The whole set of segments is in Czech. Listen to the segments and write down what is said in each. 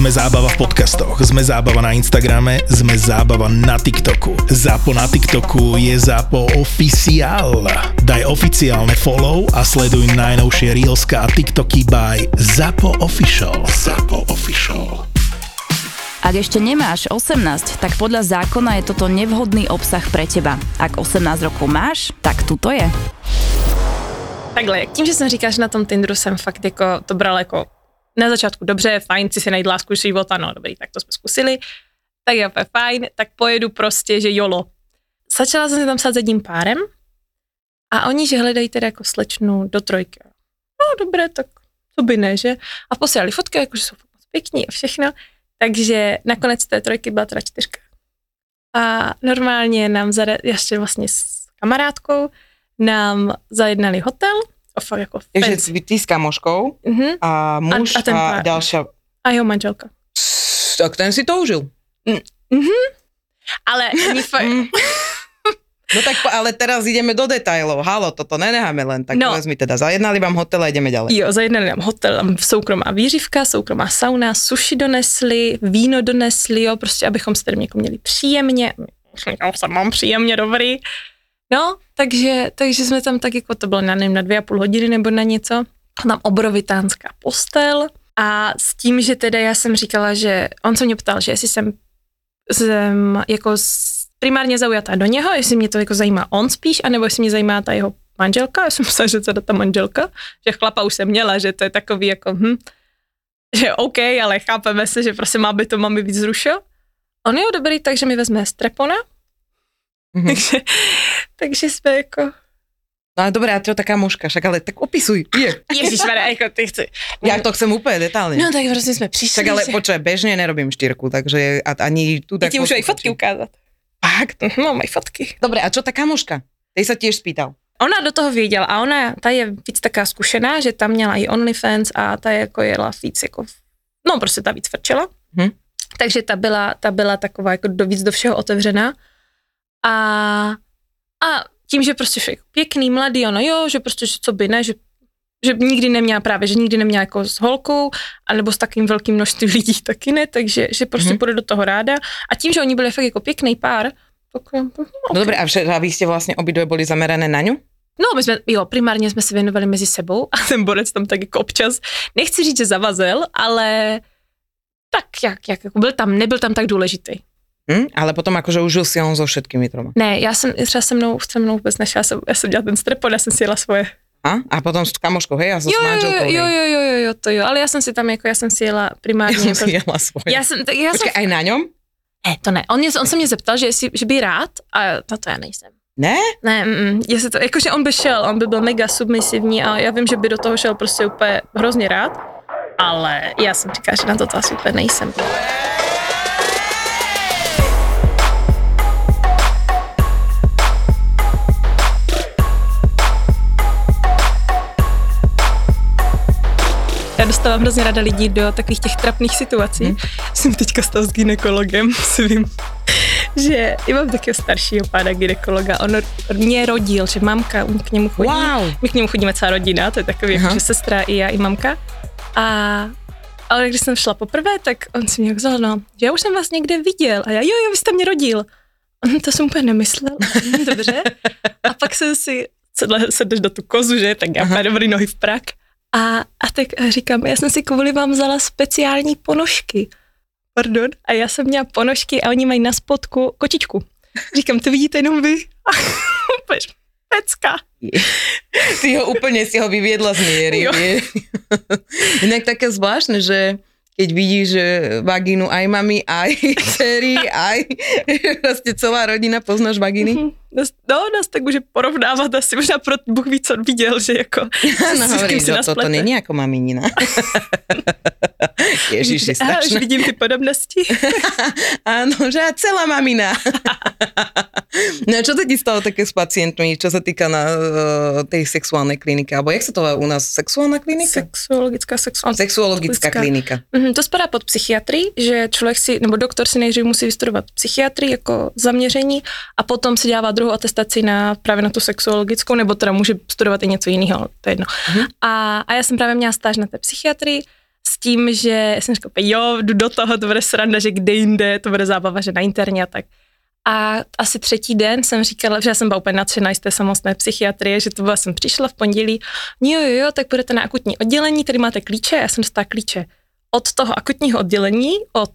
Sme zábava v podcastoch, sme zábava na Instagrame, sme zábava na TikToku. Zápo na TikToku je Zápo oficiál. Daj oficiálne follow a sleduj najnovšie Reelska a TikToky by Zápo Official. Zápo Official. Ak ešte nemáš 18, tak podľa zákona je toto nevhodný obsah pre teba. Ak 18 rokov máš, tak tu to je. Takhle, tím, že jsem říkala, že na tom Tinderu jsem fakt jako to bral jako na začátku dobře, fajn, si najít lásku života, no dobrý, tak to jsme zkusili, tak úplně fajn, tak pojedu prostě, že jolo. Začala jsem se tam psát s jedním párem a oni, že hledají teda jako slečnu do trojky. No dobré, tak co by ne, že? A posílali fotky, jakože jsou moc pěkní a všechno. Takže nakonec té trojky byla teda čtyřka. A normálně nám zade, ještě vlastně s kamarádkou, nám zajednali hotel, a fakt jako Takže fancy. ty s kamoškou Mhm. a muž A- a, a ten a, jeho manželka. Tak ten si to užil. Ale oni fakt, Mm. No tak, po- ale teraz ideme do detajlov. Halo, toto nenecháme len. Tak No. mi teda, zajednali vám hotel a ideme ďalej. jo, zajednali nám hotel, tam soukromá výřivka, soukromá sauna, sushi donesli, víno donesli, jo, prostě abychom se tady jako měli příjemně. Já jsem mám příjemně dobrý. No, takže, takže jsme tam tak jako, to bylo na, nevím, na dvě a půl hodiny nebo na něco. Tam obrovitánská postel a s tím, že teda já jsem říkala, že on se mě ptal, že jestli jsem, jsem jako primárně zaujatá do něho, jestli mě to jako zajímá on spíš, anebo jestli mě zajímá ta jeho manželka, já jsem myslela, že to ta manželka, že chlapa už jsem měla, že to je takový jako, hm, že OK, ale chápeme se, že prostě má by to mami víc zrušil. On je dobrý, takže mi vezme strepona, Mhm. takže, takže jsme jako, No ale dobré, a čo taká mužka, však ale tak opisuj, je. Ježíš, jako ty chci. Ja to chcem úplne detálne. No tak prostě jsme přišli. Však ale že... počkaj, bežne nerobím štyrku, takže a, ani tu Já tak... ti můžu i fotky ukázat. Fakt? No, mají fotky. Dobre, a čo taká mužka? Tej sa tiež spýtal. Ona do toho věděla a ona, ta je víc taká zkušená, že tam měla i OnlyFans a ta jako jela víc jako, no prostě ta víc frčela. Hm. Takže ta byla, ta byla taková jako do, víc do všeho otevřená. A, a tím, že prostě všechno pěkný, mladý, ono jo, že prostě, že co by ne, že že nikdy neměla právě, že nikdy neměla jako s holkou, anebo s takým velkým množstvím lidí taky ne, takže že prostě Mhm. půjde do toho ráda. A tím, že oni byli fakt jako pěkný pár, tak no, No dobre, a, vy ste vlastne obidve boli zamerané na ňu? No, my jsme, jo, primárně jsme se věnovali mezi sebou a ten borec tam tak jako občas, nechci říct, že zavazel, ale tak jak, jak jako byl tam, nebyl tam tak důležitý. Hm? Ale potom akože užil si on so všetkými troma. Ne, já jsem třeba se mnou, se mnou vůbec nešla, já jsem, já jsem dělala ten strepon, já jsem si jela svoje. A? a potom s kamoškou, hej, a so Jo, s jo, jo, manželkou, jo, jo, jo, jo, jo, to jo, ale já jsem si tam jako, já jsem si jela primárně. Som jako, si jela svoje. já jsem, tak já jsem, Počkej, aj na ňom? ne, to ne, on, mě, on se mě zeptal, že, jestli, že by rád, a na to já nejsem. Ne? Ne, mm, jestli to, jakože on by šel, on by byl mega submisivní a já vím, že by do toho šel prostě úplně hrozně rád, ale já jsem říkala, že na to, to asi úplně nejsem. Dostávám hrozně ráda lidí do takových těch trapných situací. Hmm. Jsem teďka stala s ginekologem svým, že já mám takového staršího pána ginekologa. On mě rodil, že mamka k němu chodí. Wow. My k němu chodíme celá rodina, to je takový, Aha. jako, že sestra i já, i mamka. A ale když jsem šla poprvé, tak on si mě vzal, no, že já už jsem vás někde viděl. A já, jo, jo, vy jste mě rodil. On to jsem úplně nemyslel. Dobře. A pak jsem si, sedle, sedneš do tu kozu, že, tak já úplně dobrý nohy v prak. A, a tak říkám, já jsem si kvůli vám vzala speciální ponožky. Pardon. A já jsem měla ponožky a oni mají na spodku kočičku. Říkám, to vidíte jenom vy. A úplně pecka. Si ho úplne si ho vyviedla z miery. Jo. vie. Inak také zvláštne, že keď vidíš že vagínu aj mami, aj dcery, aj vlastne celá rodina poznáš vagíny. Mhm. Nás, no, nás tak může porovnávat asi, možná pro Bůh ví, co viděl, že jako... Áno, s kým hovorí, si že nás toto plete. není ako maminina. Ježiši, Aha, už vidím ty podobnosti. Áno, že a celá mamina. no a čo sa ti stalo také s pacientmi, čo sa týka na uh, tej sexuálnej kliniky? Alebo jak sa to u nás? Sexuálna klinika? Sexuologická sexuální. Sexuologická klinika. Mhm, To spadá pod psychiatrii, že člověk si, nebo doktor si nejdřív musí vystudovat psychiatrii jako zaměření a potom si dává druhou atestaci na právě na tu sexuologickou, nebo teda může studovat i něco jiného, ale to je jedno. Mhm. A, a já jsem právě měla stáž na té psychiatrii s tím, že jsem říkala, jo, jdu do toho, to bude sranda, že kde jinde, to bude zábava, že na interně a tak. A asi třetí den jsem říkala, že já jsem byla úplně nadšená z té samostné psychiatrie, že to byla, jsem přišla v pondělí, jo, jo, jo, tak budete na akutní oddělení, tady máte klíče, já jsem dostala klíče od toho akutního oddělení, od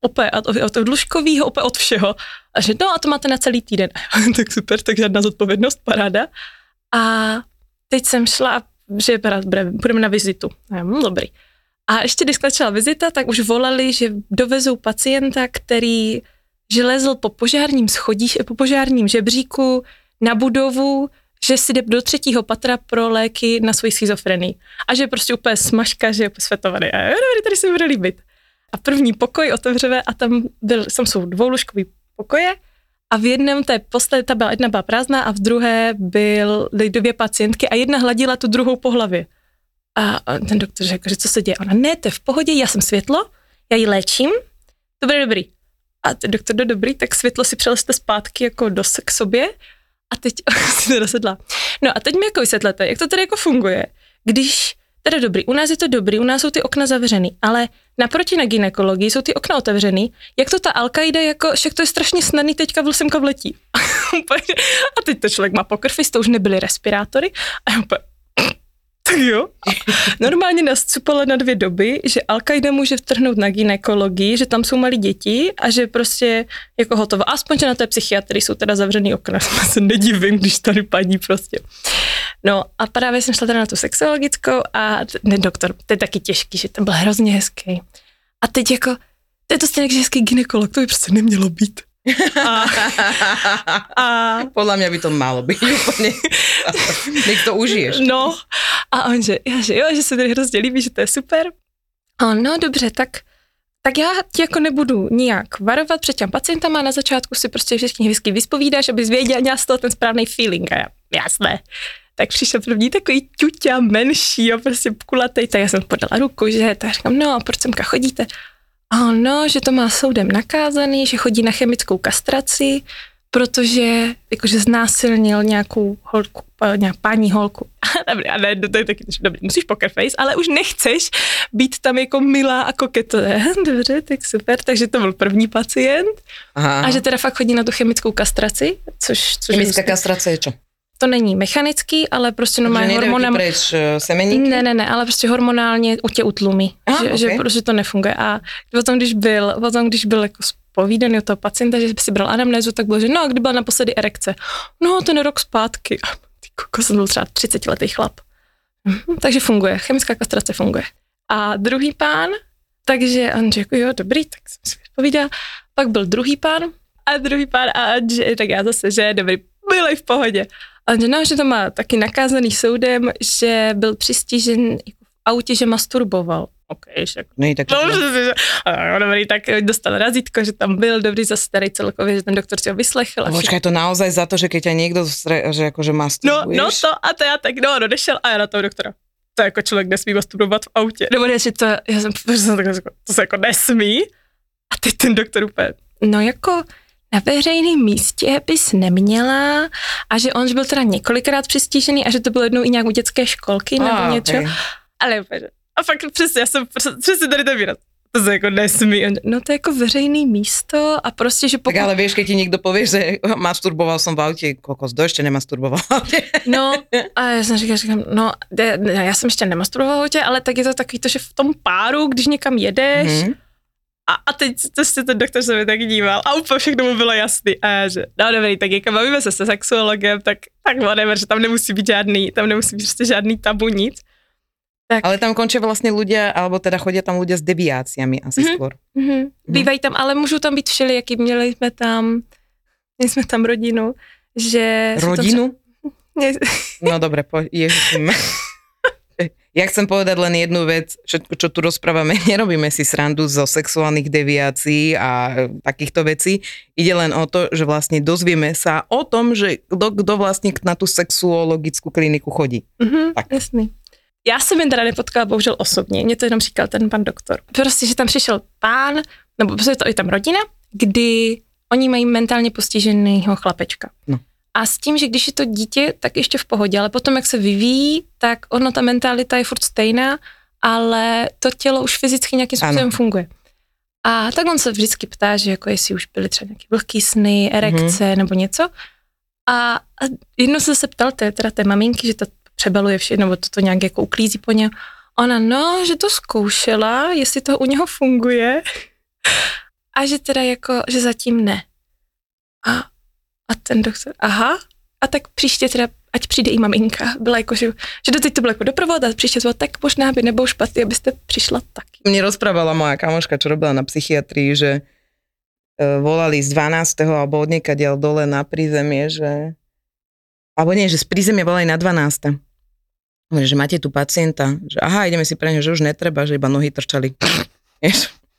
opět od, od, od lůžkového, opět od všeho. A že no a to máte na celý týden. tak super, tak žádná zodpovědnost, paráda. A teď jsem šla, že budeme na vizitu. Já, hm, dobrý. A ještě když skončila vizita, tak už volali, že dovezou pacienta, který že lezl po požárním schodí, po požárním žebříku na budovu, že si jde do třetího patra pro léky na svoji schizofrenii. A že prostě úplně smažka, že je úplně světovaný. A jo, tady se bude líbit. A první pokoj otevřeme a tam, byl, tam jsou dvoulůžkový pokoje a v jednom té poslední, ta byla, jedna byla prázdná a v druhé byl dvě pacientky a jedna hladila tu druhou po hlavě. A ten doktor řekl, že co se děje? Ona, ne, to je v pohodě, já jsem světlo, já ji léčím, to bude dobrý. A ten doktor, do dobrý, tak světlo si přeleste zpátky jako do k sobě a teď si to dosedla. No a teď mi jako vysvětlete, jak to tady jako funguje, když teda dobrý, u nás je to dobrý, u nás jsou ty okna zavřený, ale naproti na ginekologii jsou ty okna otevřený, jak to ta al jako, však to je strašně snadný, teďka vlsemka vletí. a teď to člověk má poker face, to už nebyly respirátory a jo. Normálně nás cupala na dvě doby, že al může vtrhnout na ginekologii, že tam jsou malí děti a že prostě jako hotovo. Aspoň, že na té psychiatrii jsou teda zavřený okna. Já se nedivím, když tady padní prostě. No a právě jsem šla teda na tu sexologickou a ne, doktor, to je taky těžký, že ten byl hrozně hezký. A teď jako, to je to stejně hezký ginekolog, to by prostě nemělo být. A, a, Podle mě by to málo být úplně. Nech to užiješ. No a on, že, já, že jo, že se tady hrozně líbí, že to je super. A no dobře, tak tak já ti jako nebudu nijak varovat před těm pacientama, na začátku si prostě všechny hezky vyspovídáš, abys věděl, měl z toho ten správný feeling. A já, jasné tak přišel první takový ťuťa menší a prostě kulatej, tak já jsem podala ruku, že tak říkám, no a proč semka chodíte? A no, že to má soudem nakázaný, že chodí na chemickou kastraci, protože jakože znásilnil nějakou holku, nějak paní holku. Dobrý, a ne, to je taky, dobrý, musíš poker face, ale už nechceš být tam jako milá a koketové. Dobře, tak super, takže to byl první pacient. Aha. A že teda fakt chodí na tu chemickou kastraci, což... což Chemická kastrace je čo? To není mechanický, ale prostě normálně hormonám... preč eh, semeníky? Ne, ne, ne, ale prostě hormonálně u tě utlumí, Aha, že, okay. že prostě to nefunguje. A potom, když byl, potom, když byl jako spovídaný od toho pacienta, že si bral anamnézu, tak bylo, že no, kdy byla naposledy erekce? No, ten rok zpátky. A ty koko, jsem byl třeba 30 letý chlap. Mhm, takže funguje, chemická kastrace funguje. A druhý pán, takže on řekl, jo, dobrý, tak jsem si povídal. Pak byl druhý pán a druhý pán a že, tak já zase, že dobrý, byli v pohodě. A no, že to má taky nakázaný soudem, že byl přistižen jako v autě, že masturboval. OK, však. No, tak no, že, no, dobrý, tak dostal razítko, že tam byl dobrý za starý celkově, že ten doktor si ho vyslechl. Počkaj, to naozaj za to, že keď ťa někdo, že akože masturbuješ? No, no to a to já tak, no, no, nešel a já na toho doktora. To jako člověk nesmí masturbovat v autě. Nebo ne, že to, já jsem, to se jako nesmí. A teď ten doktor úplně, no jako, na veřejném místě bys neměla a že on byl teda několikrát přistížený a že to bylo jednou i nějak u dětské školky nebo oh, něco. Okay. Ale a fakt přesně, já jsem přesně tady ten výraz. To se jako nesmí. No to je jako veřejný místo a prostě, že pokud... Tak ale víš, když ti někdo pově, že masturboval jsem v autě, kokos, kdo ještě nemasturboval v autě? No a já jsem říkal, říkám, no já jsem ještě nemasturboval v autě, ale tak je to takový to, že v tom páru, když někam jedeš, mm-hmm a, a teď se ten doktor se mi tak díval a úplně všechno mu bylo jasný. A já, že no dobrý, tak jako bavíme se se sexuologem, tak, tak whatever, že tam nemusí být žádný, tam nemusí být prostě žádný tabu, nic. Tak. Ale tam končí vlastně lidé, alebo teda chodí tam lidé s deviáciami asi mm-hmm. skôr. Mm-hmm. Bývají tam, ale můžou tam být všelijaký. Měli jsme tam, měli jsme tam rodinu, že... Rodinu? Tam... no dobré, po, ježišme. Ja chcem povedať len jednu vec, všetko, čo tu rozprávame, nerobíme si srandu zo sexuálnych deviácií a takýchto vecí. Ide len o to, že vlastne dozvieme sa o tom, že kdo, kdo vlastne na tú sexuologickú kliniku chodí. Mm-hmm, tak. Jasný. Já jsem jen teda nepotkala bohužel osobně, mě to jenom říkal ten pan doktor. Prostě, že tam přišel pán, nebo prostě to i tam rodina, kdy oni mají mentálně postiženého chlapečka. No. A s tím, že když je to dítě, tak ještě v pohodě, ale potom, jak se vyvíjí, tak ono, ta mentalita je furt stejná ale to tělo už fyzicky nějakým způsobem Ano. funguje. A tak on se vždycky ptá, že jako jestli už byly třeba nějaké vlhký sny, erekce mm-hmm. nebo něco. A, a jednou jsem se ptal té, teda té maminky, že to přebaluje vše, nebo to, to nějak jako uklízí po něm. Ona, no, že to zkoušela, jestli to u něho funguje a že teda jako, že zatím ne. A, a ten doktor, aha, a tak příště teda, ať přijde i maminka. Byla jako, že, že doteď to bylo jako doprovod a příště bylo, tak možná by nebylo špatný, abyste přišla taky. Mne rozprávala moja kamoška, čo robila na psychiatrii, že e, volali z 12. alebo od niekadeľ dole na prízemie, že alebo nie, že z prízemia volali na 12. Hovorí, že máte tu pacienta, že aha, ideme si pre ňo, že už netreba, že iba nohy trčali.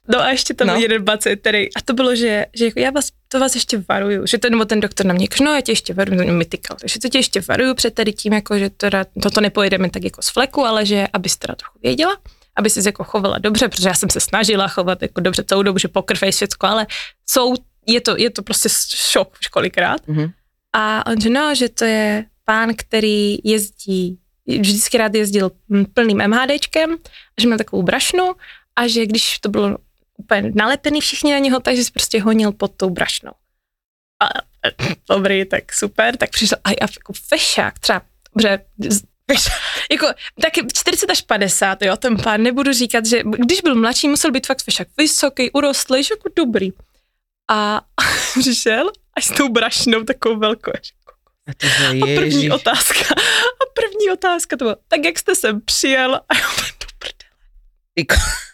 No a ještě tam No. no. jeden pacient, který, a to bylo, že, že jako já vás, to vás ještě varuju, že ten, nebo ten doktor na mě, no já tě ještě varuju, to mi tykal, takže to tě ještě varuju před tady tím, jako, že teda, toto nepojedeme tak jako z fleku, ale že abys teda trochu věděla, aby si jako chovala dobře, protože já jsem se snažila chovat jako dobře celou dobu, že poker face všecko, ale jsou, je to, je to prostě šok už kolikrát. Mhm. A on že no, že to je pán, který jezdí, vždycky rád jezdil plným MHDčkem, a že měl takovou brašnu a že když to bylo úplně nalepený všichni na něho, takže si prostě honil pod tou brašnou. A, dobrý, tak super, tak přišel a já jako fešák, třeba, dobře, jako taky 40 až 50, jo, ten pán, nebudu říkat, že když byl mladší, musel být fakt fešák vysoký, urostlý, že jako dobrý. A přišel a s tou brašnou takovou velkou. A že a první otázka, a první otázka to bylo, tak jak jste sem přijel? A já do prdele.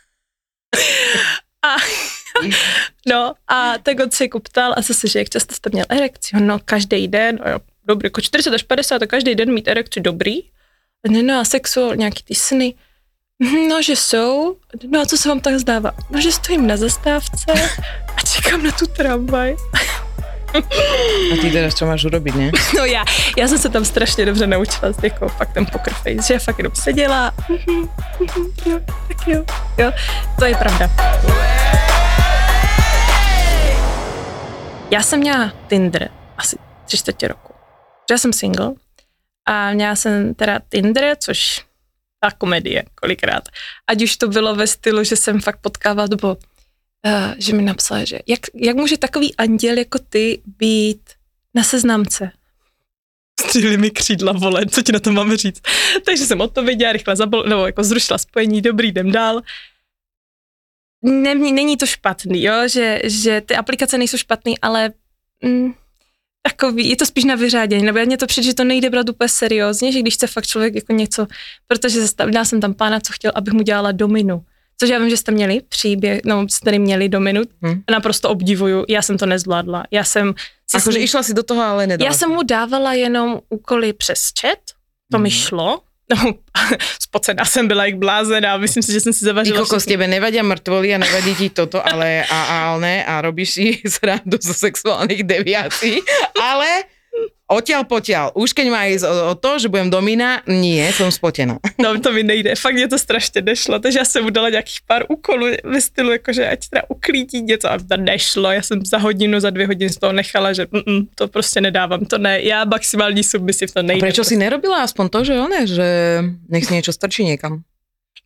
no a tak on se jako ptal a zase, že jak často jste měl erekci? No každý den, a jo, dobrý, jako 40 až 50, to každý den mít erekci dobrý. Ne, no a sexuál, nějaký ty sny. "Hm, No, že jsou. No a co se vám tak zdává? No, že stojím na zastávce a čekám na tu tramvaj. A ty teraz čo máš urobiť, ne? No já, já jsem se tam strašně dobře naučila, jako fakt ten poker face, že já fakt jenom seděla, mhm, mhm, jo, tak jo, jo, to je pravda. Já jsem měla Tinder asi tři čtvrtě roku. Já jsem single a měla jsem teda Tinder, což ta komedie kolikrát. Ať už to bylo ve stylu, že jsem fakt potkávala, to bylo, uh, že mi napsala, že jak, jak může takový anděl jako ty být na seznamce? Stříhli mi křídla, vole, co ti na to máme říct? Takže jsem odpověděla, rychle zabol, nebo jako zrušila spojení, dobrý, jdem dál. Ne, není to špatný, jo, že, že ty aplikace nejsou špatný, ale mm, takový, je to spíš na vyřádění, nebo mně to přijde, že to nejde brát úplně seriózně, že když chce fakt člověk jako něco, protože zastavila jsem tam pána, co chtěl, abych mu dělala dominu. Což já vím, že jste měli příběh, no jste tady měli dominu, Hm. hm. naprosto obdivuju, já jsem to nezvládla. Já jsem si s Akože ním- išla si do toho, ale nedala. já jsem mu dávala jenom úkoly přes chat, to mi Mhm. šlo. No, spocená jsem byla jak blázená, myslím si, že jsem si Ty zavařila kokos, všechny. tebe nevadia mŕtvoly a nevadí ti toto, ale a, a, ne, a robíš si srandu zo sexuálnych deviácií, ale odtiaľ potiaľ. Už keď má ísť o, o to, že budem domina, nie, som spotená. No to mi nejde, fakt mě to strašně nešlo, takže já jsem mu dala nějakých pár úkolů ve stylu, jakože ať teda uklidí něco a to nešlo, já jsem za hodinu, za dvě hodiny z toho nechala, že mm, to prostě nedávám, to ne, já maximální submisiv to A nejde. prečo prostě. si nerobila aspoň to, že one, že nech si niečo strčí niekam?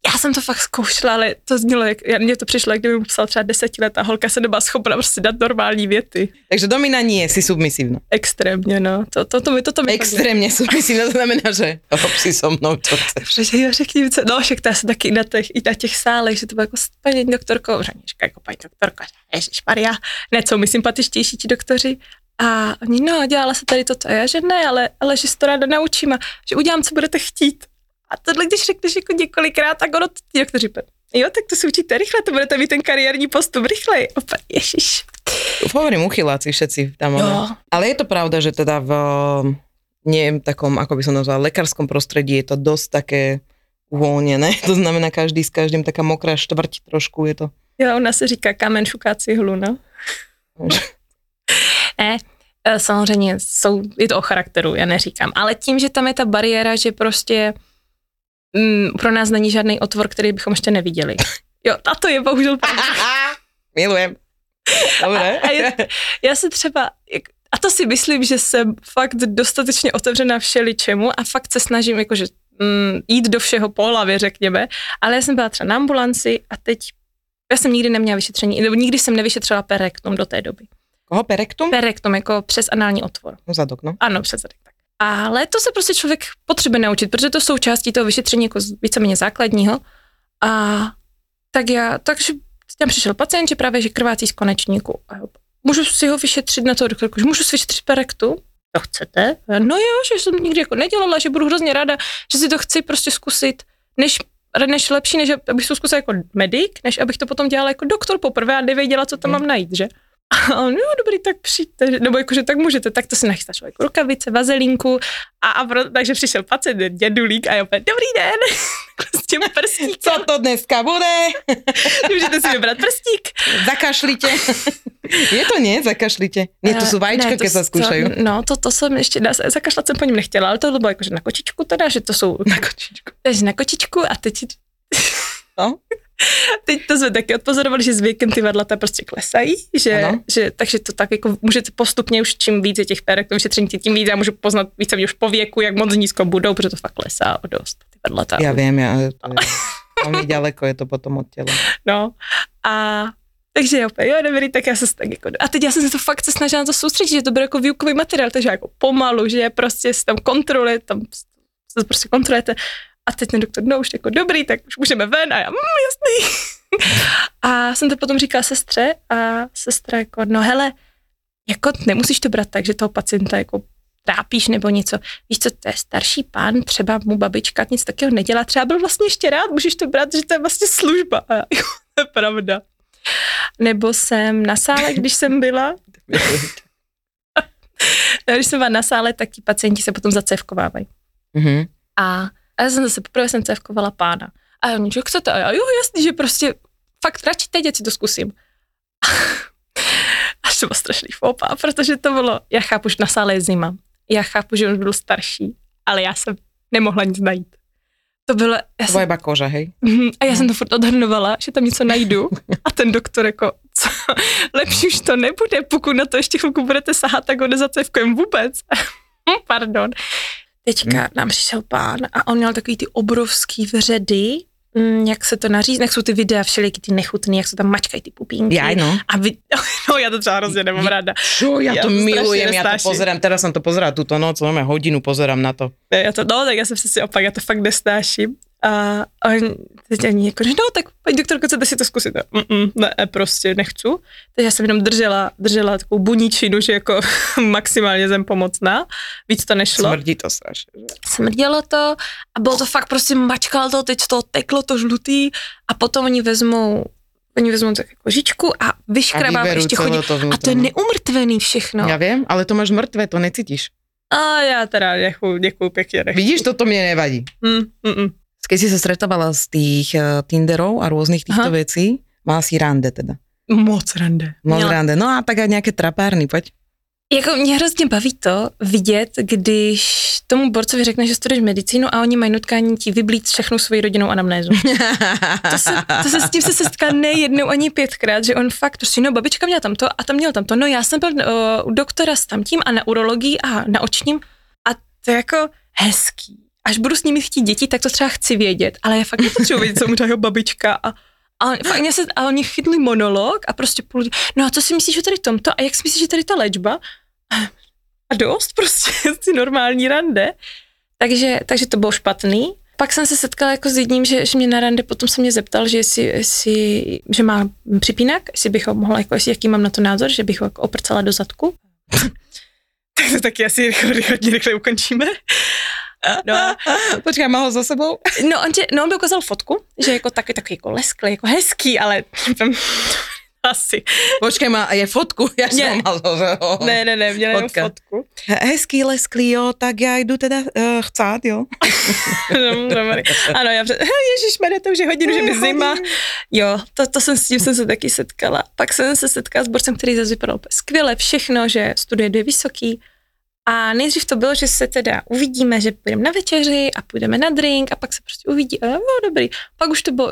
Já jsem to fakt zkoušela, ale to znělo, jak, já- mně to přišlo, jak kdyby mu psal třeba desetiletá holka se nebyla schopna prostě dát normální věty. Takže domina nie, si submisívna. Extrémně, no. To, to, to, mi, to, to mi submisívna, to znamená, že rob si so mnou, chceš. Protože jo, řekni mi, co, no však to já jsem taky na těch, i na těch sálech, že to bylo jako s paní doktorkou, Řanička, jako paní doktorka, Maria, ne, jsou mi sympatičtější ti doktoři. A oni, no, dělala se tady toto. A já, že ne, ale, ale že si to ráda naučím a že udělám, co budete chtít. A tohle, když řekneš jako několikrát, tak ono, ti doktoři, říkají, jo, tak to si učíte rychle, to budete mít ten kariérní postup rychleji. Opa, ježiš. Hovorím, uchyláci všetci tam. Jo. ale- je to pravda, že teda v nie takom, ako by som nazvala, lekárskom prostredí je to dosť také uvoľnené. To znamená, každý s každým taká mokrá štvrť trošku je to. Jo, ona se říká kamen šuká cihlu, no. ne, e, samozřejmě jsou, je to o charakteru, já neříkám, ale tím, že tam je ta bariéra, že prostě mm, pro nás není žádný otvor, který bychom ještě neviděli. Jo, a to je bohužel pravda. Milujem. Dobre. A je, já se třeba, a to si myslím, že jsem fakt dostatečně otevřená všeličemu a fakt se snažím, jakože mm, jít do všeho po hlavě, řekněme, ale já jsem byla třeba na ambulanci a teď já jsem nikdy neměla vyšetření, nebo nikdy jsem nevyšetřila perektom do té doby. Koho, perektum? Perektom jako přes anální otvor. No zadok, no. Ano, přes zadek. Tak. Ale to se prostě člověk potřebuje naučit, protože to jsou části toho vyšetření jako víceméně základního. A tak já, takže tam přišel pacient, že právě že krvácí z konečníku. A můžu si ho vyšetřit na to doktorku, že můžu si vyšetřit perektu? To chcete? No jo, že jsem nikdy jako nedělala, že budu hrozně ráda, že si to chci prostě zkusit, než než lepší, než abych to zkusila jako medic, než abych to potom dělala jako doktor poprvé a nevěděla, co tam mám najít, že? A on, jo, dobrý, tak přijďte, nebo jakože tak můžete, tak to si nachystá člověk rukavice, vazelínku a, a pro, takže přišel pacient, dědulík a já opět, dobrý den, s tím prstíkem. Co to dneska bude? Můžete si vybrat prstík. Zakašlite. Je to nie? Zakašlite. Nie, to jsou vajíčka, když se zkoušají. No, to, to jsem ještě, zakašlat jsem po něm nechtěla, ale to bylo jakože na kočičku teda, že to jsou... Na kočičku. Takže na kočičku a teď... No. Teď to jsme taky odpozorovali, že s věkem ty vadlata prostě klesají, že, že, takže to tak jako můžete postupně už čím víc je těch pérek, to vyšetření tím víc, já můžu poznat více už po věku, jak moc nízko budou, protože to fakt klesá o dost, ty vadlata. Já vím, já, to je, velmi daleko je to potom od těla. No a takže jo, jo, dobrý, tak já se tak jako, a teď já jsem se to fakt se snažila na to soustředit, že to bude jako výukový materiál, takže jako pomalu, že prostě se tam kontroluje, tam se prostě kontrolujete a teď ten doktor, no už jako dobrý, tak už můžeme ven a já, mm, jasný. a jsem to potom říkala sestře a sestra jako, no hele, jako nemusíš to brát tak, že toho pacienta jako trápíš nebo něco. Víš co, to je starší pán, třeba mu babička nic takového nedělá, třeba byl vlastně ještě rád, můžeš to brát, že to je vlastně služba. A já, jo, to je pravda. Nebo jsem na sále, když jsem byla, když jsem byla na sále, tak ti pacienti se potom zacevkovávají. Mm-hmm. A a já jsem zase poprvé jsem cevkovala pána. A oni, že chcete? A já, jo, jasný, že prostě fakt radši teď, si to zkusím. A to bylo strašný fopa, protože to bylo, já chápu, že na sále je zima. Já chápu, že on byl starší, ale já jsem nemohla nic najít. To bylo... Já jsem, iba koža, hej? Mhm, a já jsem to furt odhrnovala, že tam něco najdu a ten doktor jako, co, lepší už to nebude, pokud na to ještě chvilku budete sahat, tak ho nezacevkujem vůbec. Pardon. Teďka hmm. nám přišel pán a on měl takový ty obrovský vředy, mm, jak se to nařízí, jak jsou ty videa všelijaký ty nechutný, jak se tam mačkají ty pupínky. Já, no. A vy, no já to třeba hrozně nemám ráda. Čo, já, já to milujem, já to pozerám, teraz jsem to pozeral tuto noc, máme hodinu, pozerám na to. Já to, no, tak já jsem přesně opak, já to fakt nestáším. A, a teď ani jako, no tak pojď doktorko, chcete si to zkusit? Mm-mm, ne, prostě nechci. Takže já jsem jenom držela, držela takovou buníčinu, že jako maximálně zem pomocná. Víc to nešlo. Smrdí to strašně. Smrdělo to a bylo to fakt prostě mačkal to, teď to teklo to žlutý a potom oni vezmou oni vezmou tak jako žičku a vyškrabá ještě chodí. To a to je neumrtvený všechno. Já vím, ale to máš mrtvé, to necítíš. A já teda děkuju, děkuju pěkně. Nechci. Vidíš, toto mě nevadí. Mm, mm, mm. Keď si sa stretávala z tých uh, Tinderov a rôznych týchto Aha. vecí, mala si rande teda. Moc rande. Moc Měla. rande. No a tak aj nějaké trapárny, pojď. Jako mě hrozně baví to vidět, když tomu borcovi řekne, že studuješ medicínu a oni mají nutkání ti vyblít všechnu svoji rodinou anamnézu. to, se, to se s tím se setkal ne jednou ani pětkrát, že on fakt, prostě no babička měla tamto a tam měl tamto, no já jsem byl uh, u doktora s tamtím a na urologii a na očním a to je jako hezký až budu s nimi chtít děti, tak to třeba chci vědět, ale já fakt nepotřebuji vědět, co mu jeho babička a a, fakt se, a oni chytli monolog a prostě půl, no a co si myslíš o tady tomto a jak si myslíš, že tady ta léčba? A dost prostě, si normální rande. Takže, takže to bylo špatný. Pak jsem se setkala jako s jedním, že, že mě na rande potom se mě zeptal, že, jestli, jestli, že má připínak, jestli bych ho mohla, jako, jestli, jaký mám na to názor, že bych ho jako oprcala do zadku. tak to taky asi hodně rychle ukončíme. No. Počkej, má ho za sebou? No, on, tě, no, on by ukázal fotku, že jako taky, taky jako lesklý, jako hezký, ale asi. Počkej, má, je fotku? Já jsem mal ho. Ne, ne, ne, měl jenom fotku. Hezký, lesklý, jo, tak já jdu teda uh, chcát, jo. no, ano, já před... Ježiš, to už je hodinu, že mi zima. Jo, to, to jsem s tím jsem se taky setkala. Pak jsem se setkala s borcem, který zase vypadal skvěle všechno, že studuje dvě vysoký, a nejdřív to bylo, že se teda uvidíme, že půjdeme na večeři a půjdeme na drink a pak se prostě uvidí. A jo, dobrý. Pak už to bylo,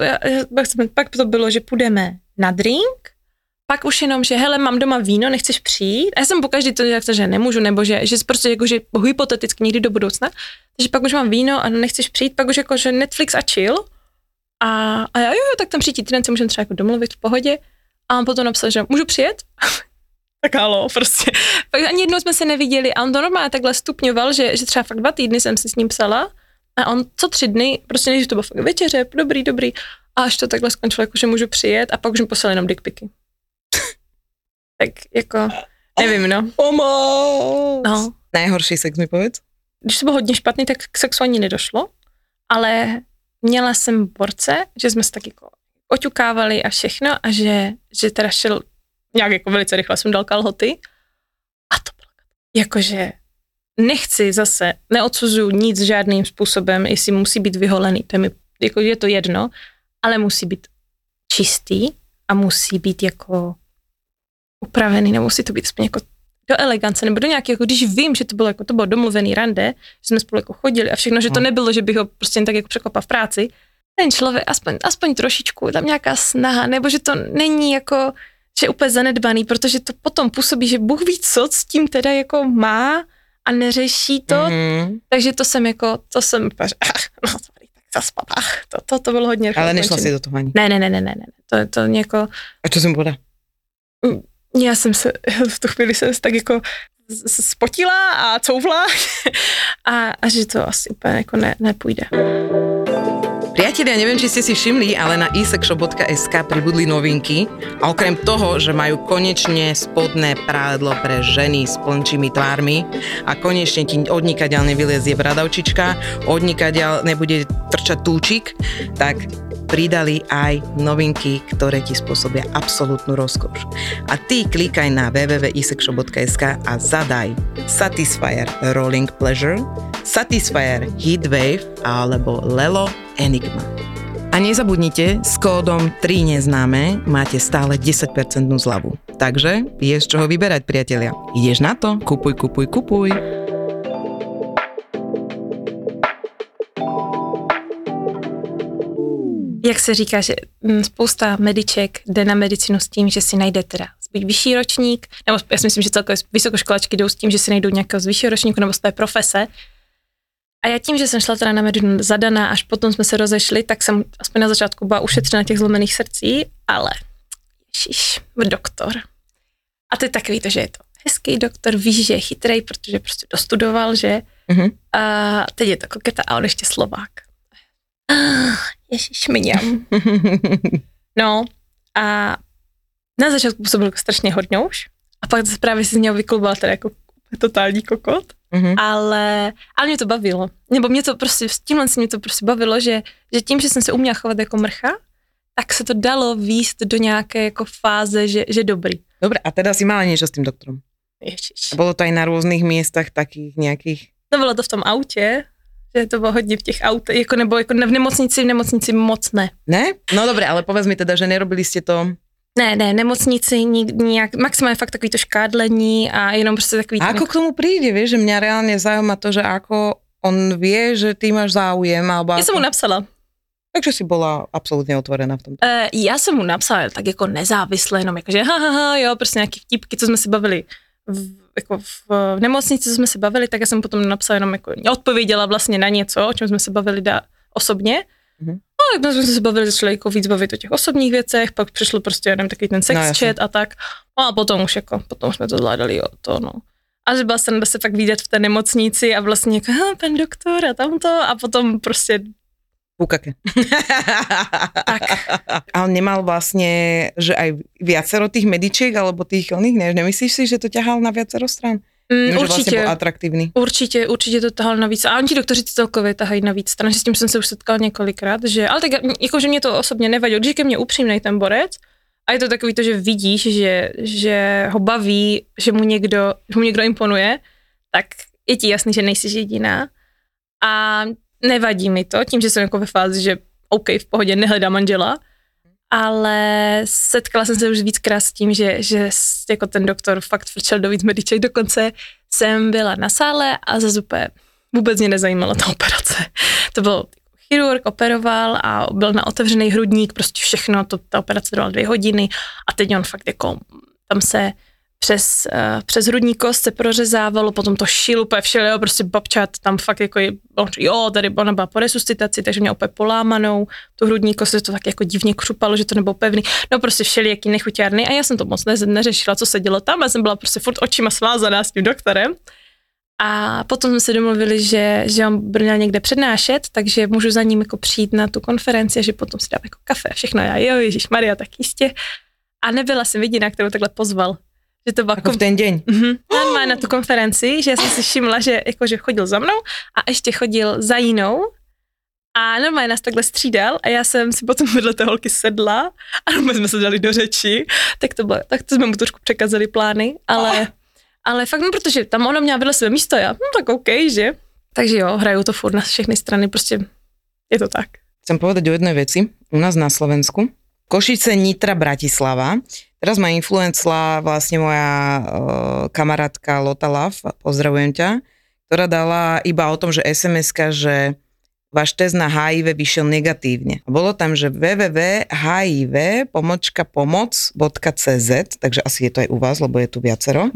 pak, to bylo, že půjdeme na drink pak už jenom, že hele, mám doma víno, nechceš přijít? A já jsem pokaždé to řekla, že nemůžu, nebo že, že prostě jako, že hypoteticky někdy do budoucna. Takže pak už mám víno a nechceš přijít, pak už jako, že Netflix a chill. A, a já, jo, tak tam příští týden se můžeme třeba jako domluvit v pohodě. A on potom napsal, že můžu přijet? tak halo, prostě. Pak ani jednou jsme se neviděli a on to normálně takhle stupňoval, že, že třeba fakt dva týdny jsem si s ním psala a on co tři dny, prostě než to bylo fakt večeře, dobrý, dobrý. A až to takhle skončilo, jako že můžu přijet a pak už mi poslal jenom dickpiky. tak jako, nevím, no. Pomoc! No. Najhorší sex mi povedz? Když to bylo hodně špatný, tak k sexu ani nedošlo, ale měla jsem borce, že jsme se tak jako oťukávali a všechno a že, že teda šel nějak jako velice rychle jsem dal kalhoty a to bylo jakože nechci zase, neodsuzuju nic žádným způsobem, jestli musí být vyholený, to je, mi, jako je to jedno, ale musí být čistý a musí být jako upravený, nebo musí to být aspoň jako do elegance, nebo do nějakého, jako když vím, že to bylo jako to bylo domluvený rande, že jsme spolu jako chodili a všechno, že to no. nebylo, že bych ho prostě jen tak jako překopal v práci, ten člověk, aspoň, aspoň trošičku, tam nějaká snaha, nebo že to není jako, že je úplně zanedbaný, protože to potom působí, že Bůh ví, co s tím teda jako má a neřeší to, mm-hmm. takže to jsem jako, to jsem, ach, no dobrý, tak zaspala, to, to, to bylo hodně. Ale nešla si do toho ani. Ne, ne, ne, ne, ne, ne, to, to jako... A co jsem povedala? Mm, já jsem se, v tu chvíli jsem se tak jako spotila a couvla a, a že to asi úplně jako ne, nepůjde. Priatelia, neviem, či ste si všimli, ale na isexshop.sk pribudli novinky. A okrem toho, že majú konečne spodné prádlo pre ženy s plnčími tvármi a konečne ti odnikaďal nevylezie bradavčička, odnikaďal nebude trčať túčik, tak pridali aj novinky, ktoré ti spôsobia absolútnu rozkoš. A ty klikaj na www.isexshop.sk a zadaj Satisfyer Rolling Pleasure, Satisfyer Heatwave alebo Lelo Enigma. A nezabudnite, s kódom 3 neznáme máte stále 10% zľavu. Takže je z čoho vyberať, priatelia. Ideš na to? Kupuj, kupuj, kupuj. Jak se říká, že mm, spousta mediček jde na medicinu s tím, že si najde teda buď vyšší ročník, nebo já si myslím, že celkově vysokoškolačky jdou s tím, že si najdou nějakého z vyššího ročníku nebo z té profese, a já tím, že jsem šla teda na medicínu zadaná, až potom jsme se rozešli, tak jsem aspoň na začátku byla ušetřena těch zlomených srdcí, ale ježiš, doktor. A to je takový to, že je to hezký doktor, víš, že je chytrý, protože prostě dostudoval, že? Mm-hmm. A teď je to koketa a on ještě Slovák. Ah, ježiš, mňam. No a na začátku působil jako strašně hodňouš a pak se právě si z něho vyklubala teda jako totální kokot mm-hmm. ale, ale mě to bavilo. Nebo mě to prostě, s tímhle se mě to prostě bavilo, že, že tím, že jsem se uměla chovat jako mrcha, tak se to dalo výst do nějaké jako fáze, že, že dobrý. Dobre, a teda si mala niečo s tým doktorom? Ježiš. A bylo to aj na různých místech takých nějakých? No bylo to v tom autě, že to bylo hodně v těch autech, jako nebo jako v nemocnici, v nemocnici moc ne. Ne? No dobré, ale povedz mi teda, že nerobili ste to ne, ne, nemocnici nějak, maximálně fakt takový to škádlení a jenom prostě takový... A ako k tomu príde, vieš, že mňa reálne zaujíma to, že ako on vie, že ty máš záujem, alebo... Já jsem mu napsala. Takže si byla absolutně otvorená v tom. Uh, já jsem mu napsala tak jako nezávisle, jenom jako, že ha, ha, ha, jo, prostě nějaký vtipky, co jsme si bavili v, jako v, v nemocnici, co jsme se bavili, tak já jsem potom napsala jenom jako, odpověděla vlastně na něco, o čem jsme se bavili da, osobně. Mm-hmm. No, tak jsme se bavili, začali jako víc bavit o těch osobních věcech, pak přišlo prostě, jenom takový ten sex no, chat a tak. No a potom už jako, potom jsme to zvládali o to, no. A že byla jsem se pak vidět v té nemocnici a vlastně jako, pan doktor a tamto a potom prostě Pukake. tak. A on nemal vlastně, že aj viacero tých medičiek alebo tých oných, ne, nemyslíš si, že to ťahal na viacero stran? Mm, určitě, vlastně byl atraktivní. Určitě, určitě to tahal navíc. A oni ti doktoři celkově tahají navíc stran, s tím jsem se už setkal několikrát, že, ale tak jako, že mě to osobně nevadilo, když je ke mně upřímný ten borec, a je to takový to, že vidíš, že, že ho baví, že mu někdo, že mu někdo imponuje, tak je ti jasný, že nejsi jediná. A nevadí mi to, tím, že jsem jako ve fázi, že OK, v pohodě, nehledám manžela, ale setkala jsem se už víckrát s tím, že, že jako ten doktor fakt frčel do víc mediček, dokonce jsem byla na sále a za úplně vůbec mě nezajímala ta operace. To bylo chirurg, operoval a byl na otevřený hrudník, prostě všechno, to, ta operace trvala dvě hodiny a teď on fakt jako, tam se přes, uh, přes hrudní kost se prořezávalo, potom to šil úplně všelijo, prostě babča tam fakt jako, je, jo, tady ona byla po resuscitaci, takže měla úplně polámanou, tu hrudní kost, to tak jako divně křupalo, že to nebylo pevný, no prostě všelijaký nechuťárny a já jsem to moc ne, neřešila, co se dělo tam, já jsem byla prostě furt očima svázaná s tím doktorem a potom jsme se domluvili, že, že on měl někde přednášet, takže můžu za ním jako přijít na tu konferenci a že potom si dám jako kafe a všechno. Já jo, Ježíš Maria, tak jistě. A nebyla jsem jediná, kterou takhle pozval. Že to bylo jako v ten deň? Mm-hmm. On na tu konferenci, že já jsem si všimla, že, jako, že chodil za mnou a ještě chodil za jinou a normálně nás takhle střídal a já jsem si potom vedle té holky sedla a normálně jsme se dali do řeči, tak to bylo, tak to jsme mu trošku překazali plány, ale... Oh ale fakt, no, protože tam ona měla vedle své místo, já, no tak OK, že? Takže jo, hrajou to furt na všechny strany, prostě je to tak. Chcem povedať o jednej veci. U nás na Slovensku, Košice, Nitra, Bratislava. Teraz ma influencla vlastne moja uh, kamarátka Lota Love, pozdravujem ťa, ktorá dala iba o tom, že sms že váš test na HIV vyšiel negatívne. Bolo tam, že www.hiv pomočka pomoc.cz, takže asi je to aj u vás, lebo je tu viacero.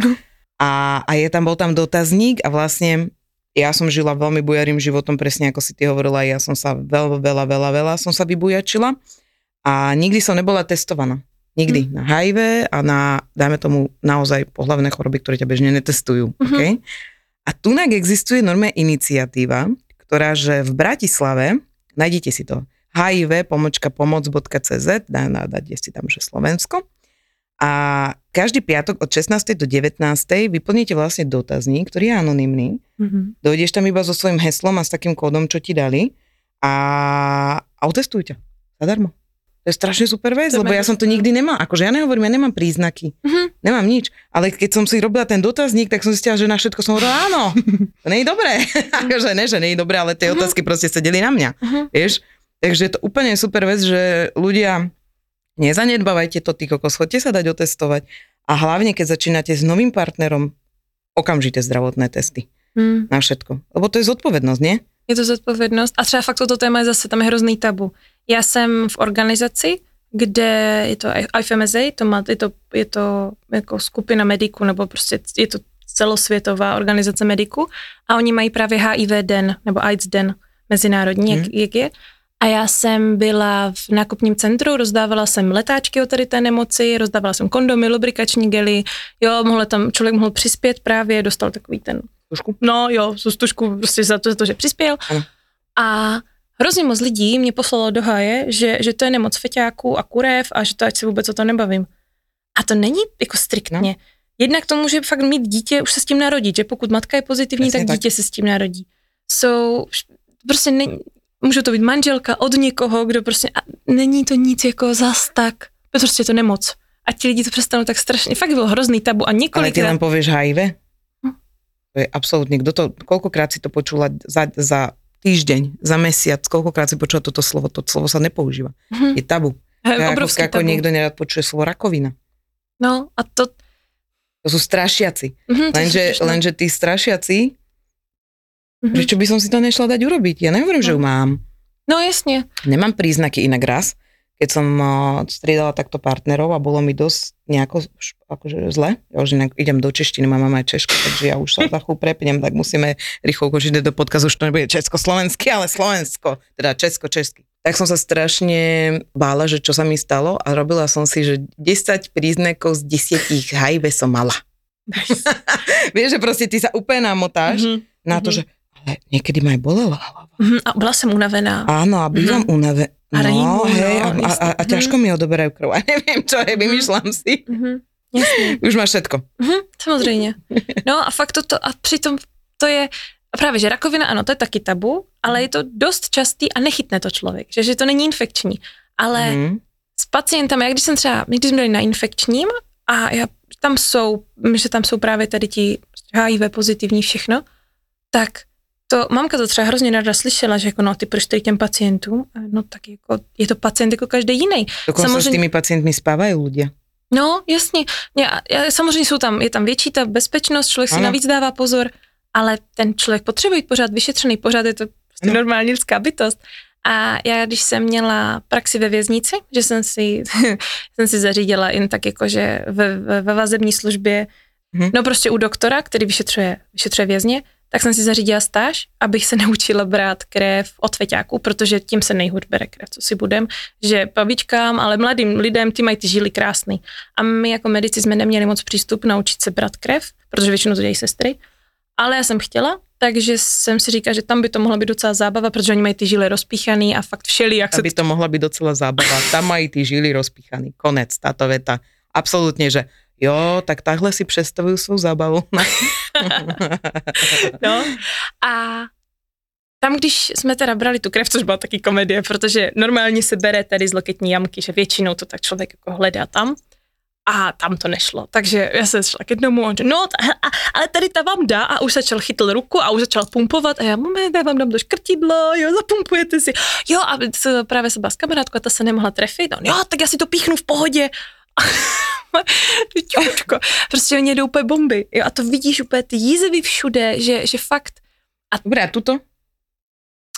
A, a je tam, bol tam dotazník a vlastne ja som žila veľmi bujarým životom, presne ako si ty hovorila, ja som sa veľa, veľa, veľa, veľa som sa vybujačila a nikdy som nebola testovaná. Nikdy. Mm. Na HIV a na, dajme tomu, naozaj pohlavné choroby, ktoré ťa bežne netestujú. Mm-hmm. Okay? A tunak existuje normálne iniciatíva, ktorá, že v Bratislave, nájdete si to, hiv pomočka pomoc.cz, dá, dá, dá, si tam, že Slovensko, a každý piatok od 16. do 19. vyplníte vlastne dotazník, ktorý je anonymný. Mm-hmm. Dojdeš tam iba so svojím heslom a s takým kódom, čo ti dali a, a otestujú ťa. Zadarmo. To je strašne super vec, lebo ja som to nikdy nemá. Akože ja nehovorím, ja nemám príznaky. Mm-hmm. Nemám nič. Ale keď som si robila ten dotazník, tak som zistila, že na všetko som hovorila, áno, to nie je dobré. akože ne, že nie je dobré, ale tie mm-hmm. otázky proste sedeli na mňa. Mm-hmm. Vieš? Takže je to úplne super vec, že ľudia Nezanedbávajte to, ty kokos, chodte sa dať otestovať. A hlavne, keď začínate s novým partnerom, okamžite zdravotné testy. Hmm. Na všetko. Lebo to je zodpovědnost, ne? Je to zodpovědnost. A třeba fakt toto téma je zase, tam je hrozný tabu. Já jsem v organizaci, kde je to IFMSA, to má, je, to, je to jako skupina mediků, nebo prostě je to celosvětová organizace mediků a oni mají právě HIV den, nebo AIDS den mezinárodní, hmm. jak, jak je. A já jsem byla v nákupním centru, rozdávala jsem letáčky o tady té nemoci, rozdávala jsem kondomy, lubrikační gely, jo, mohl tam, člověk mohl přispět právě, dostal takový ten... Tušku? No jo, tušku prostě za to, za to že přispěl. Ano. A hrozně moc lidí mě poslalo do háje, že, že to je nemoc feťáků a kurev a že to ať se vůbec o to nebavím. A to není jako striktně. No. Jednak to může fakt mít dítě, už se s tím narodit, že pokud matka je pozitivní, Jasně tak dítě tak. se s tím narodí. So, prostě ne, může to být manželka od někoho, kdo prostě, a není to nic jako zas tak, prostě je to nemoc. A ti lidi to přestanou tak strašně, fakt bylo hrozný tabu a několik. Ale ty len pověš HIV? Hm. To je absolútne, kdo to, koľkokrát si to počula za, za týždeň, za mesiac, koľkokrát si počula toto slovo, to slovo sa nepoužíva. Hm. Je tabu. Je, je ako, ako tabu. niekto nerad počuje slovo rakovina. No a to... To sú strašiaci. Mm-hmm, lenže, lenže tí strašiaci Mm-hmm. Prečo by som si to nešla dať urobiť? Ja nehovorím, no. že ju mám. No jasne. Nemám príznaky inak raz, keď som uh, striedala takto partnerov a bolo mi dosť nejako akože zle. Ja už inak idem do češtiny, mám aj češko, takže ja už sa za chvíľu prepnem, tak musíme rýchlo ukončiť do podkazu, už to nebude československý, ale slovensko, teda česko-český. Tak som sa strašne bála, že čo sa mi stalo a robila som si, že 10 príznakov z 10 HIV som mala. Nice. Vieš, že proste ty sa úplne namotáš mm-hmm. na to, mm-hmm. že niekedy ma aj bolela hlava. Mm, a bola som unavená. Áno, a bývam mm. unavená. A no, hej, no, a, a, a ťažko mi odoberajú krv. A neviem čo, hej, vymýšľam si. Mm-hmm. Jasne. Už máš všetko. Mm-hmm, samozřejmě. No a fakt toto, a přitom to je, právě, že rakovina, ano, to je taky tabu, ale je to dost častý a nechytne to člověk, že, že to není infekční. Ale mm. s pacientem, jak když jsem třeba, když jsme byli na infekčním a já, tam jsou, že tam jsou právě tady ti HIV pozitivní všechno, tak to mamka to třeba hrozně ráda slyšela, že jako no ty proč tady těm pacientům, no tak jako je to pacient jako každý jiný. Dokonce samozřejmě... s těmi pacientmi spávají lidé. No, jasně. Já, já, samozřejmě jsou tam, je tam větší ta bezpečnost, člověk ano. si navíc dává pozor, ale ten člověk potřebuje být pořád vyšetřený, pořád je to prostě no. normální lidská bytost. A já, když jsem měla praxi ve věznici, že jsem si, jsem si zařídila jen tak jako, že ve, ve, ve vazební službě, mm-hmm. no prostě u doktora, který vyšetřuje, vyšetřuje vězně, tak jsem si zařídila stáž, abych se naučila brát krev od feťáků, protože tím se nejhůř bere krev, co si budem, že babičkám, ale mladým lidem, ty mají ty žily krásný. A my jako medici jsme neměli moc přístup naučit se brát krev, protože většinou to dělají sestry, ale já jsem chtěla, takže jsem si říkala, že tam by to mohla být docela zábava, protože oni mají ty žily rozpíchaný a fakt všeli, jak se... Aby to mohla být docela zábava. Tam mají ty žily rozpíchaný. Konec, táto veta. Absolutně, že jo, tak takhle si představuju svou zábavu. no a tam, když jsme teda brali tu krev, což byla taky komedie, protože normálně se bere tady z loketní jamky, že většinou to tak člověk jako hledá tam a tam to nešlo. Takže já jsem šla k jednomu, on no, a, ale tady ta vám dá a už začal chytl ruku a už začal pumpovat a já moment, já vám dám do škrtidlo, jo, zapumpujete si. Jo, a právě se byla s kamarádkou a ta se nemohla trefit. On, jo, tak já si to píchnu v pohodě. Čučko. Prostě oni jedou úplně bomby. Jo, a to vidíš úplně ty jízevy všude, že, že fakt. A Dobré, a tuto?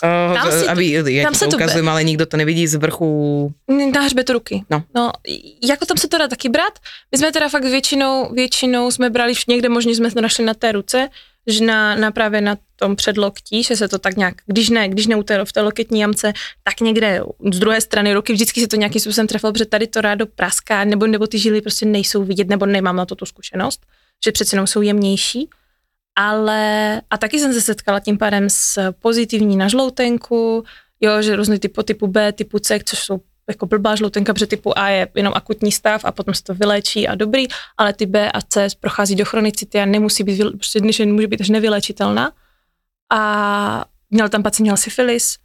Uh, tam si aby, ja tam se to ukazujem, ale nikdo to nevidí z vrchu. Na hřbetu ruky. No. no. jako tam se to dá taky brát. My jsme teda fakt většinou, většinou jsme brali někde, možná jsme to našli na té ruce, že na, na právě na tom předloktí, že se to tak nějak, když ne, když ne té, v té loketní jamce, tak někde z druhé strany ruky vždycky se to nějakým způsobem trefilo, protože tady to rádo praská, nebo, nebo ty žily prostě nejsou vidět, nebo nemám na to tu zkušenost, že přece jenom jsou jemnější. Ale a taky jsem se setkala tím pádem s pozitivní na žloutenku, jo, že různý typu, typu B, typu C, což jsou jako blbá žloutenka, protože typu A je jenom akutní stav a potom se to vyléčí a dobrý, ale ty B a C prochází do chronicity a nemusí být, prostě může být až nevylečitelná. A měl tam pacient, měl syfilis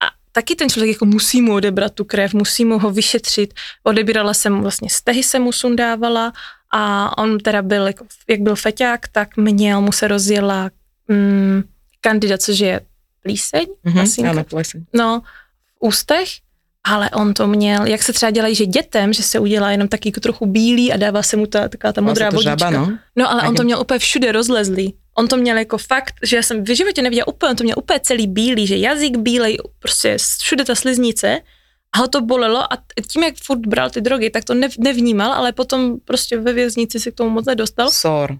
a taky ten člověk jako musí mu odebrat tu krev, musí mu ho vyšetřit. Odebírala jsem vlastně stehy se mu sundávala a on teda byl, jako, jak byl feťák, tak měl, mu se rozjela mm, kandida, což je plíseň. Mm-hmm, ano, plíseň. No, v ústech, ale on to měl, jak se třeba dělají, že dětem, že se udělá jenom taky jako trochu bílý a dává se mu ta, taková ta modrá vodička. Žaba, no? no, ale on to měl úplně všude rozlezlý. On to měl jako fakt, že já jsem v životě neviděla úplně, on to měl úplně celý bílý, že jazyk bílej, prostě všude ta sliznice a ho to bolelo a tím, jak furt bral ty drogy, tak to nev, nevnímal, ale potom prostě ve věznici si k tomu moc nedostal. Sor.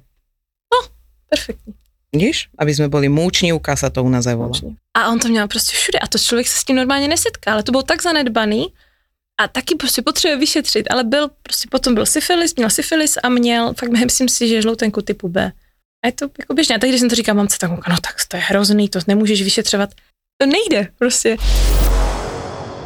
No, perfektní. Víš, aby jsme byli múčnívka, sa to u nás volá. A on to měl prostě všude a to člověk se s tím normálně nesetká, ale to byl tak zanedbaný a taky prostě potřebuje vyšetřit, ale byl prostě potom byl syfilis, měl syfilis a měl, fakt myslím si, že žloutenku typu B. A je to jako běžné. A tak když jsem to říkal mamce, tak no tak to je hrozný, to nemůžeš vyšetřovat. To nejde prostě.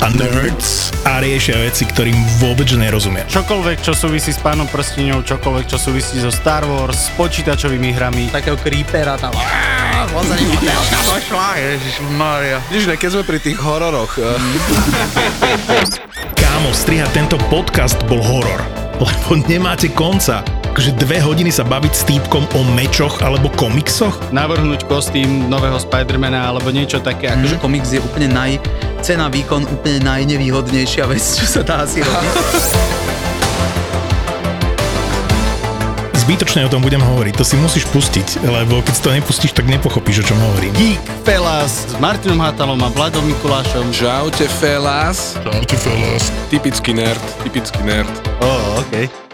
a nerds a riešia veci, ktorým vôbec nerozumiem. Čokoľvek, čo súvisí s pánom prstiňou, čokoľvek, čo súvisí so Star Wars, s počítačovými hrami. Takého creepera tam. Vidíš, keď sme pri tých hororoch. Eh. Kámo, strihať tento podcast bol horor, lebo nemáte konca akože dve hodiny sa baviť s týpkom o mečoch alebo komiksoch? Navrhnúť kostým nového Spidermana alebo niečo také. Akože mm. komiks je úplne naj, cena výkon úplne najnevýhodnejšia vec, čo sa dá asi robiť. Zbytočne o tom budem hovoriť, to si musíš pustiť, lebo keď si to nepustíš, tak nepochopíš, o čom hovorím. Geek Felas s Martinom Hatalom a Vladom Mikulášom. Čaute Felas. Čaute Felas. Typický nerd, typický nerd. Oh, okej. Okay.